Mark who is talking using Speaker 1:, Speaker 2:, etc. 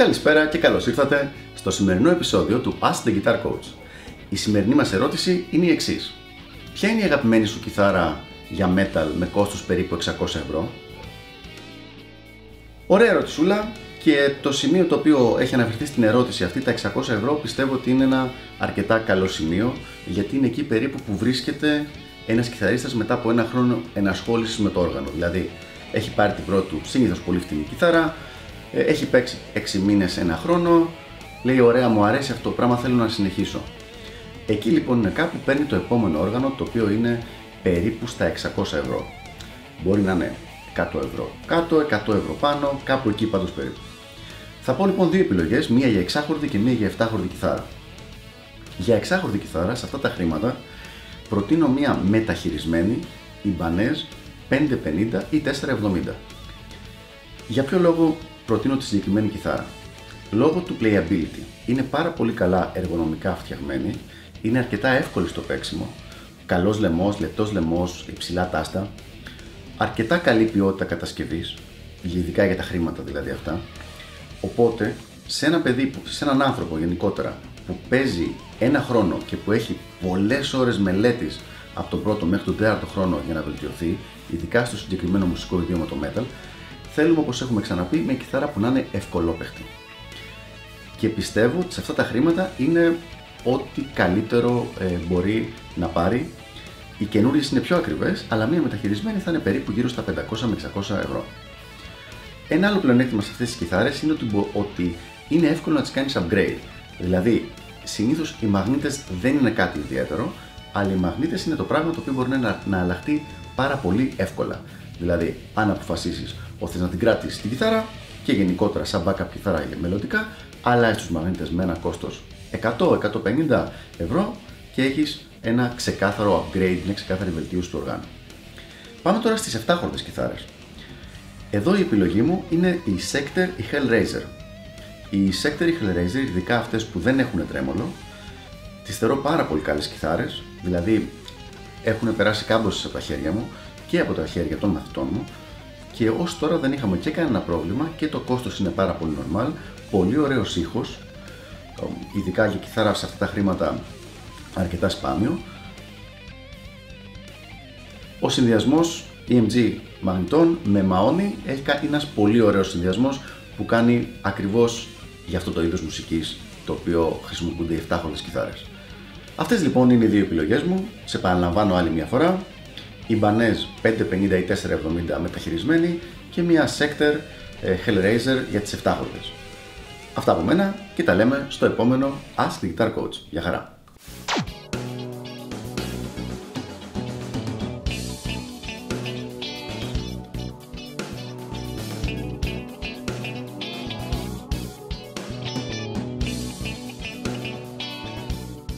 Speaker 1: Καλησπέρα και καλώς ήρθατε στο σημερινό επεισόδιο του Ask the Guitar Coach. Η σημερινή μας ερώτηση είναι η εξής. Ποια είναι η αγαπημένη σου κιθάρα για metal με κόστος περίπου 600 ευρώ; Ωραία ερωτησούλα και το σημείο το οποίο έχει αναφερθεί στην ερώτηση αυτή, τα 600 ευρώ, πιστεύω ότι είναι ένα αρκετά καλό σημείο γιατί είναι εκεί περίπου που βρίσκεται ένας κιθαρίστας μετά από ένα χρόνο ενασχόλησης με το όργανο. Δηλαδή, έχει πάρει την πρώτη του συνήθως πολύ φτηνή κιθάρα, ε, έχει παίξει 6 μήνες, ένα χρόνο, λέει ωραία μου αρέσει αυτό το πράγμα θέλω να συνεχίσω. Εκεί λοιπόν είναι κάπου παίρνει το επόμενο όργανο το οποίο είναι περίπου στα 600 ευρώ. Μπορεί να είναι 100 ευρώ κάτω, 100 ευρώ πάνω, κάπου εκεί πάντως περίπου. Θα πω λοιπόν δύο επιλογές, μία για εξάχορδη και μία για εφτάχορδη κιθάρα. Για εξάχορδη κιθάρα, σε αυτά τα χρήματα, προτείνω μία μεταχειρισμένη Ibanez 550 ή 470. Για ποιο λόγο προτείνω τη συγκεκριμένη κιθάρα. Λόγω του playability. Είναι πάρα πολύ καλά εργονομικά φτιαγμένη, είναι αρκετά εύκολη στο παίξιμο, καλός λαιμός, λεπτός λαιμός, υψηλά τάστα, αρκετά καλή ποιότητα κατασκευής, ειδικά για τα χρήματα δηλαδή αυτά, οπότε σε ένα παιδί, σε έναν άνθρωπο γενικότερα που παίζει ένα χρόνο και που έχει πολλές ώρες μελέτης από τον πρώτο μέχρι τον τέταρτο χρόνο για να βελτιωθεί, ειδικά στο συγκεκριμένο μουσικό ιδίωμα το metal, θέλουμε όπως έχουμε ξαναπεί μια κιθάρα που να είναι ευκολόπαιχτη. Και πιστεύω ότι σε αυτά τα χρήματα είναι ό,τι καλύτερο ε, μπορεί να πάρει. Οι καινούριες είναι πιο ακριβές, αλλά μια μεταχειρισμένη θα είναι περίπου γύρω στα 500 με 600 ευρώ. Ένα άλλο πλεονέκτημα σε αυτές τις κιθάρες είναι ότι, ότι είναι εύκολο να τις κάνεις upgrade. Δηλαδή, συνήθως οι μαγνήτες δεν είναι κάτι ιδιαίτερο, αλλά οι μαγνήτες είναι το πράγμα το οποίο μπορεί να, να αλλάχτεί πάρα πολύ εύκολα. Δηλαδή, αν αποφασίσεις ότι θε να την κρατήσεις την κιθάρα και γενικότερα σαν backup κιθάρα για μελλοντικά, αλλάζει τους μαγνήτες με ένα κόστος 100-150 ευρώ και έχεις ένα ξεκάθαρο upgrade, μια ξεκάθαρη βελτίωση του οργάνου. Πάμε τώρα στις 7 χορδε κιθάρες. Εδώ η επιλογή μου είναι η Sector, η Hellraiser. Η Sector, η Hellraiser, ειδικά αυτές που δεν έχουν τρέμολο, τις θεωρώ πάρα πολύ καλές κιθάρες, δηλαδή έχουν περάσει κάμποσες από τα χέρια μου και από τα χέρια των μαθητών μου και ως τώρα δεν είχαμε και κανένα πρόβλημα και το κόστος είναι πάρα πολύ normal, πολύ ωραίος ήχος, ειδικά για κιθάρα σε αυτά τα χρήματα αρκετά σπάνιο. Ο συνδυασμός EMG μαγνητών με μαόνι έχει κάνει ένας πολύ ωραίος συνδυασμός που κάνει ακριβώς για αυτό το είδος μουσικής το οποίο χρησιμοποιούνται οι 7 κιθάρες. Αυτές λοιπόν είναι οι δύο επιλογές μου, σε επαναλαμβάνω άλλη μια φορά η Ibanez 550 ή 470 μεταχειρισμένη και μια Sector ε, Hellraiser για τις 7 χορδες. Αυτά από μένα και τα λέμε στο επόμενο Ask the Guitar Coach. Γεια χαρά!